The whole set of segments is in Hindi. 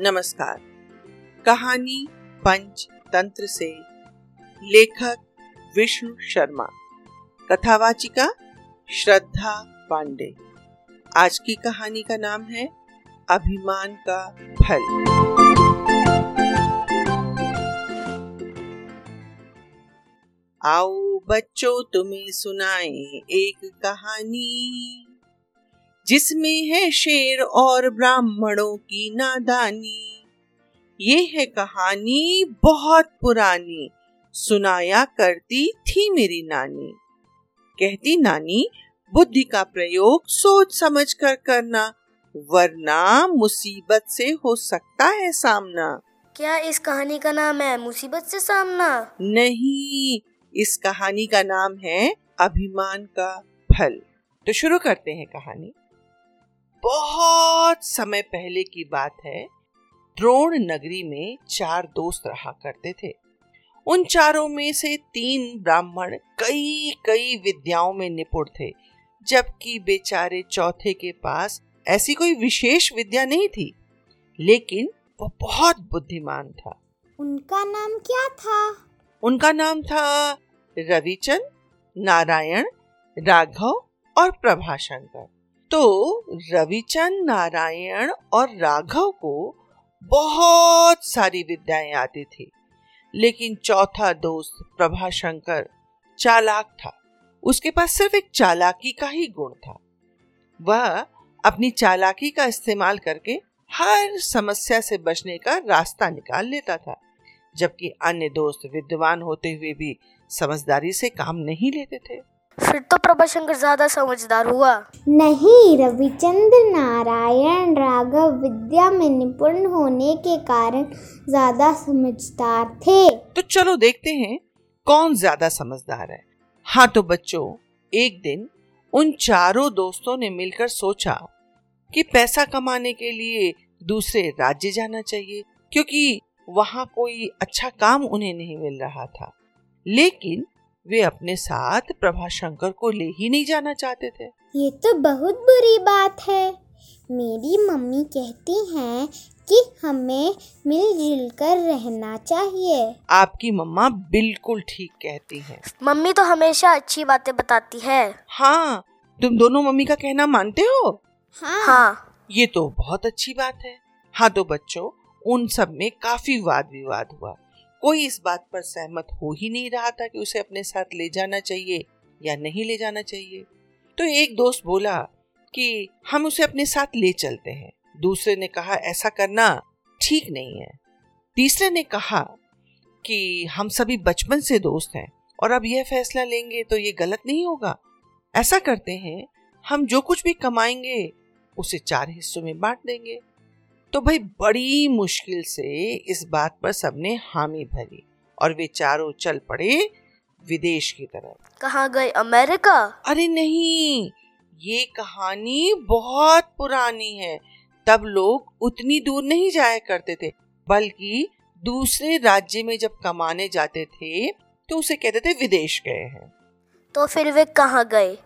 नमस्कार। कहानी पंच तंत्र से लेखक विष्णु शर्मा। कथावाचिका श्रद्धा पांडे। आज की कहानी का नाम है अभिमान का फल। आओ बच्चों, तुम्हें सुनाए एक कहानी। जिसमें है शेर और ब्राह्मणों की नादानी। ये है कहानी बहुत पुरानी सुनाया करती थी मेरी नानी। कहती नानी बुद्धि का प्रयोग सोच समझ कर करना वरना मुसीबत से हो सकता है सामना। क्या इस कहानी का नाम है मुसीबत से सामना? नहीं इस कहानी का नाम है अभिमान का फल। तो शुरू करते हैं कहानी। बहुत समय पहले की बात है। द्रोण नगरी में चार दोस्त रहा करते थे। उन चारों में से तीन ब्राह्मण कई कई विद्याओं में निपुण थे जबकि बेचारे चौथे के पास ऐसी कोई विशेष विद्या नहीं थी। लेकिन वो बहुत बुद्धिमान था। उनका नाम क्या था? उनका नाम था रविचंद नारायण राघव और प्रभाशंकर। तो रविचंद नारायण और राघव को बहुत सारी विद्याएँ आती थी, लेकिन चौथा दोस्त प्रभाशंकर चालाक था। उसके पास सिर्फ़ एक चालाकी का ही गुण था। वह अपनी चालाकी का इस्तेमाल करके हर समस्या से बचने का रास्ता निकाल लेता था, जबकि अन्य दोस्त विद्वान होते हुए भी समझदारी से काम नहीं लेते थे। फिर तो प्रभाशंकर ज़्यादा समझदार हुआ। नहीं रविचंद्र नारायण राघव विद्या में निपुण होने के कारण ज़्यादा समझदार थे। तो चलो देखते हैं कौन ज़्यादा समझदार है। हाँ तो बच्चों एक दिन उन चारों दोस्तों ने मिलकर सोचा कि पैसा कमाने के लिए दूसरे राज्य जाना चाहिए क्योंकि वहाँ कोई अच्छा काम उन्हें नहीं मिल रहा था। लेकिन वे अपने साथ प्रभाशंकर को ले ही नहीं जाना चाहते थे। ये तो बहुत बुरी बात है। मेरी मम्मी कहती हैं कि हमें मिलजुल कर रहना चाहिए। आपकी मम्मा बिल्कुल ठीक कहती हैं। मम्मी तो हमेशा अच्छी बातें बताती है। हाँ तुम दोनों मम्मी का कहना मानते हो? हाँ, हाँ। ये तो बहुत अच्छी बात है। हाँ तो बच्चों उन सब में काफ़ी वाद विवाद हुआ। कोई इस बात पर सहमत हो ही नहीं रहा था कि उसे अपने साथ ले जाना चाहिए या नहीं ले जाना चाहिए। तो एक दोस्त बोला कि, हम उसे अपने साथ ले चलते हैं। दूसरे ने कहा, ऐसा करना ठीक नहीं है। तीसरे ने कहा कि, हम सभी बचपन से दोस्त हैं और अब यह फैसला लेंगे तो ये गलत नहीं होगा। ऐसा करते हैं, हम जो कुछ भी कमाएँगे, उसे चार हिस्सों में बांट देंगे। तो भाई बड़ी मुश्किल से इस बात पर सबने हामी भरी और वे चारों चल पड़े विदेश की तरफ़। कहाँ गए? अमेरिका? अरे नहीं ये कहानी बहुत पुरानी है। तब लोग उतनी दूर नहीं जाया करते थे बल्कि दूसरे राज्य में जब कमाने जाते थे तो उसे कहते थे विदेश गए हैं। तो फिर वे कहाँ गए?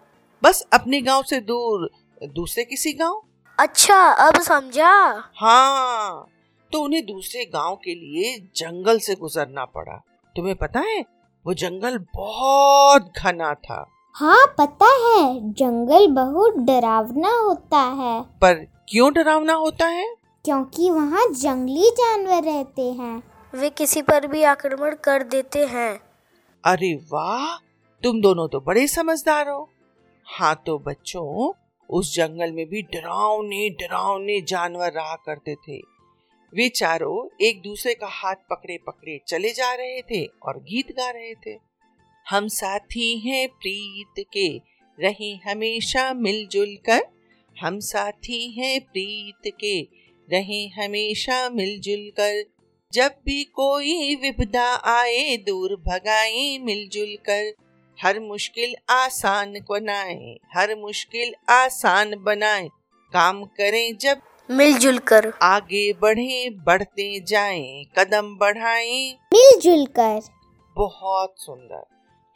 बस अपने गाँव से दूर दूसरे किसी गाँव? अच्छा अब समझा? हाँ तो उन्हें दूसरे गाँव के लिए जंगल से गुजरना पड़ा। तुम्हें पता है वो जंगल बहुत घना था। हाँ पता है जंगल बहुत डरावना होता है। पर क्यों डरावना होता है? क्योंकि वहाँ जंगली जानवर रहते हैं। वे किसी पर भी आक्रमण कर देते हैं। अरे वाह तुम दोनों तो बड़े समझदार हो। हाँ तो बच्चों उस जंगल में भी डरावने डरावने जानवर रहा करते थे। वे चारों एक दूसरे का हाथ पकड़े पकड़े चले जा रहे थे और गीत गा रहे थे। हम साथी हैं प्रीत के, रहे हमेशा मिलजुल कर। हम साथी हैं प्रीत के, रहे हमेशा मिलजुल कर। जब भी कोई विपदा आए, दूर भगाए मिलजुल कर। हर मुश्किल आसान बनाए हर मुश्किल आसान बनाए। काम करें जब मिलजुल कर। आगे बढ़े बढ़ते जाएँ कदम बढ़ाएँ। मिलजुल कर। बहुत सुंदर।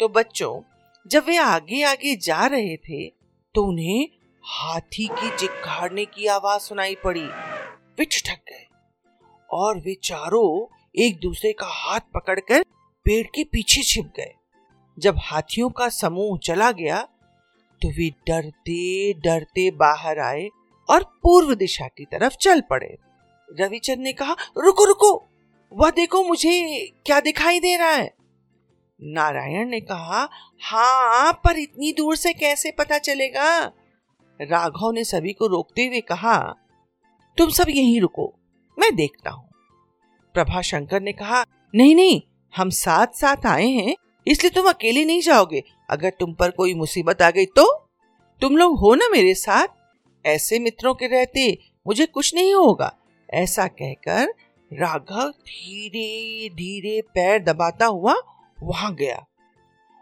तो बच्चों जब वे आगे आगे जा रहे थे तो उन्हें हाथी की चिक्काड़ने की आवाज़ सुनाई पड़ी। वे ठक गए और वे चारों एक दूसरे का हाथ पकड़कर पेड़ के पीछे छिप गए। जब हाथियों का समूह चला गया तो वे डरते डरते बाहर आए और पूर्व दिशा की तरफ़ चल पड़े। रविचंद ने कहा, रुको रुको, वह देखो मुझे क्या दिखाई दे रहा है? नारायण ने कहा हाँ पर इतनी दूर से कैसे पता चलेगा? राघव ने सभी को रोकते हुए कहा, तुम सब यहीं रुको, मैं देखता हूँ। प्रभा शंकर ने कहा, नहीं नहीं, हम साथ साथ आए हैं इसलिए तुम अकेले नहीं जाओगे। अगर तुम पर कोई मुसीबत आ गई तो? तुम लोग हो ना मेरे साथ? ऐसे मित्रों के रहते मुझे कुछ नहीं होगा। ऐसा कहकर राघव धीरे धीरे पैर दबाता हुआ वहाँ गया।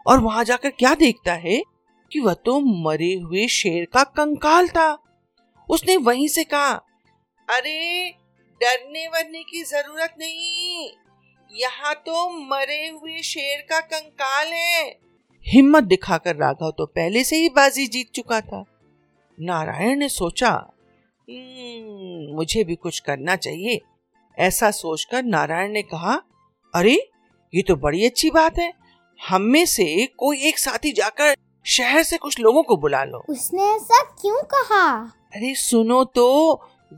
और वहाँ जाकर क्या देखता है कि वह तो मरे हुए शेर का कंकाल था। उसने वहीं से कहा, अरे डरने वरने की ज़रूरत नहीं। यहाँ तो मरे हुए शेर का कंकाल है। हिम्मत दिखाकर राघव तो पहले से ही बाजी जीत चुका था। नारायण ने सोचा हम्म, मुझे भी कुछ करना चाहिए। ऐसा सोचकर नारायण ने कहा अरे ये तो बड़ी अच्छी बात है। हम में से कोई एक साथी जाकर शहर से कुछ लोगों को बुला लो। उसने ऐसा क्यों कहा? अरे सुनो तो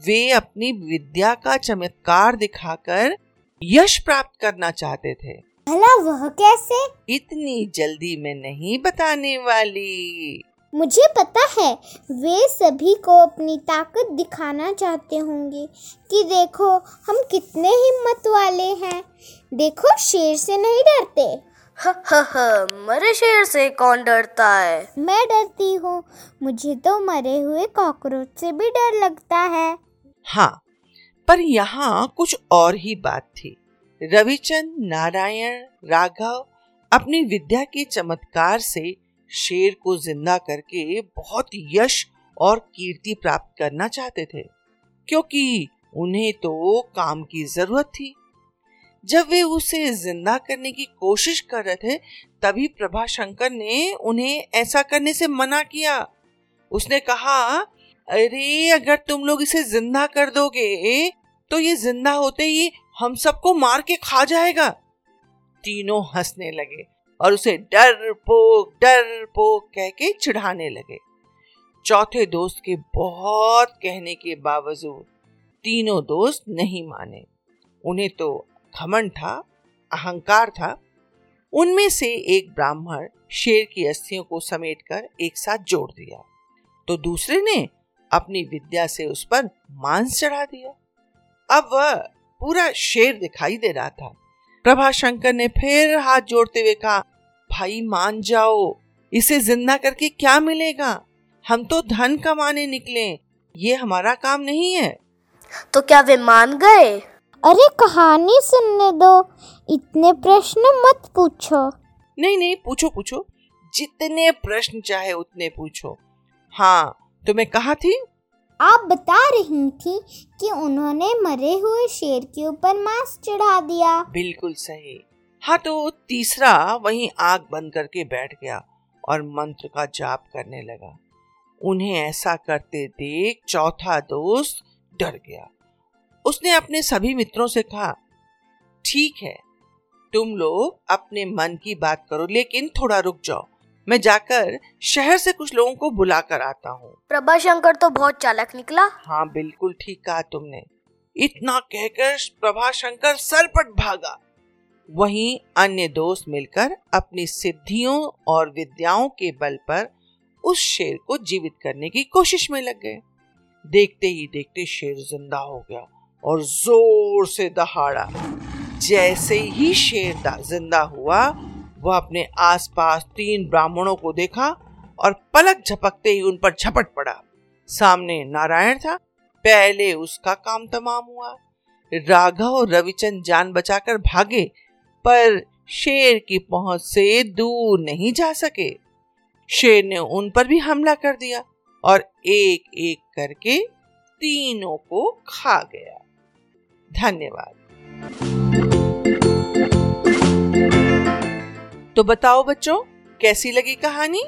वे अपनी विद्या का चमत्कार दिखाकर यश प्राप्त करना चाहते थे। भला वह कैसे? इतनी जल्दी में नहीं बताने वाली। मुझे पता है वे सभी को अपनी ताकत दिखाना चाहते होंगे कि देखो हम कितने हिम्मत वाले हैं। देखो शेर से नहीं डरते। ह ह ह मरे शेर से कौन डरता है? मैं डरती हूँ। मुझे तो मरे हुए कॉकरोच से भी डर लगता है। हाँ पर यहाँ कुछ और ही बात थी। रविचंद, नारायण, राघव अपनी विद्या के चमत्कार से शेर को ज़िंदा करके बहुत यश और कीर्ति प्राप्त करना चाहते थे, क्योंकि उन्हें तो काम की ज़रूरत थी। जब वे उसे ज़िंदा करने की कोशिश कर रहे थे, तभी प्रभा शंकर ने उन्हें ऐसा करने से मना किया। उसने कहा अरे, अगर तुम लोग इसे ज़िंदा कर दोगे तो ये ज़िंदा होते ही हम सबको मार के खा जाएगा। तीनों हंसने लगे और उसे डर पोक डर पोक कह के चिढ़ाने लगे। चौथे दोस्त के बहुत कहने के बावजूद तीनों दोस्त नहीं माने। उन्हें तो घमंड था, अहंकार था। उनमें से एक ब्राह्मण शेर की अस्थियों को समेटकर एक साथ जोड़ दिया। तो दूसरे ने अपनी विद्या से उस पर मांस चढ़ा दिया। अब वह पूरा शेर दिखाई दे रहा था। प्रभा शंकर ने फिर हाथ जोड़ते हुए कहा भाई मान जाओ। इसे ज़िंदा करके क्या मिलेगा? हम तो धन कमाने निकले। ये हमारा काम नहीं है। तो क्या वे मान गए? अरे कहानी सुनने दो। इतने प्रश्न मत पूछो। नहीं नहीं पूछो पूछो। जितने प्रश्न चाहे उतने पूछो। हाँ तुम्हें कहा थी? आप बता रही थी कि उन्होंने मरे हुए शेर के ऊपर मांस चढ़ा दिया। बिल्कुल सही। हाँ तो तीसरा वहीं आग बंद करके बैठ गया और मंत्र का जाप करने लगा। उन्हें ऐसा करते देख चौथा दोस्त डर गया। उसने अपने सभी मित्रों से कहा ठीक है तुम लोग अपने मन की बात करो लेकिन थोड़ा रुक जाओ। मैं जाकर शहर से कुछ लोगों को बुला कर आता हूँ। प्रभा शंकर तो बहुत चालक निकला। हाँ बिल्कुल ठीक कहा तुमने। इतना कहकर प्रभा शंकर सरपट भागा। वहीं अन्य दोस्त मिलकर अपनी सिद्धियों और विद्याओं के बल पर उस शेर को जीवित करने की कोशिश में लग गए। देखते ही देखते शेर ज़िंदा हो गया और ज़ोर से दहाड़ा। जैसे ही शेर ज़िंदा हुआ वह अपने आसपास तीन ब्राह्मणों को देखा और पलक झपकते ही उन पर झपट पड़ा। सामने नारायण था, पहले उसका काम तमाम हुआ। राघव और रविचंद जान बचाकर भागे, पर शेर की पहुँच से दूर नहीं जा सके। शेर ने उन पर भी हमला कर दिया और एक एक करके तीनों को खा गया। धन्यवाद। तो बताओ बच्चों कैसी लगी कहानी?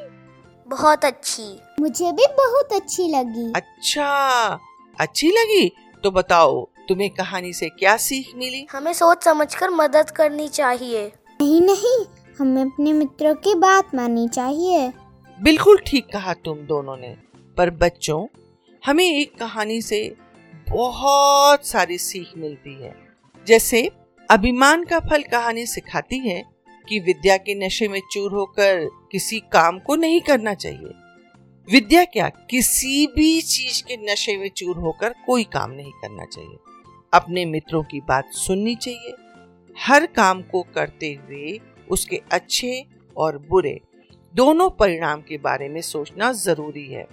बहुत अच्छी। मुझे भी बहुत अच्छी लगी। अच्छा अच्छी लगी? तो बताओ तुम्हें कहानी से क्या सीख मिली? हमें सोच समझकर मदद करनी चाहिए। नहीं नहीं हमें अपने मित्रों की बात माननी चाहिए। बिल्कुल ठीक कहा तुम दोनों ने। पर बच्चों हमें एक कहानी से बहुत सारी सीख मिलती है। जैसे अभिमान का फल कहानी सिखाती है कि विद्या के नशे में चूर होकर किसी काम को नहीं करना चाहिए। विद्या क्या? किसी भी चीज़ के नशे में चूर होकर कोई काम नहीं करना चाहिए। अपने मित्रों की बात सुननी चाहिए। हर काम को करते हुए उसके अच्छे और बुरे दोनों परिणाम के बारे में सोचना ज़रूरी है।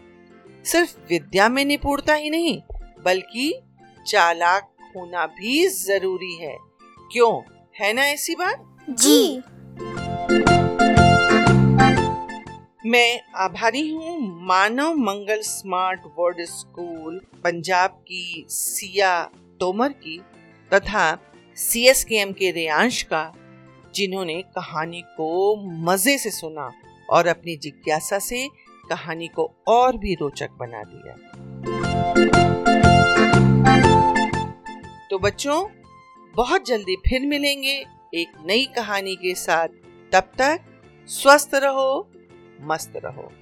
सिर्फ़ विद्या में निपुणता ही नहीं, बल्कि चालाक होना भी ज़रूरी है। क्यों? है ना ऐसी बात? जी। मैं आभारी हूँ Manav Mangal smart world school Punjab की सिया तोमर की तथा सी एस के एम के रेयांश का, जिन्होंने कहानी को मज़े से सुना और अपनी जिज्ञासा से कहानी को और भी रोचक बना दिया। तो बच्चों, बहुत जल्दी फिर मिलेंगे एक नई कहानी के साथ। तब तक स्वस्थ रहो मस्त रहो।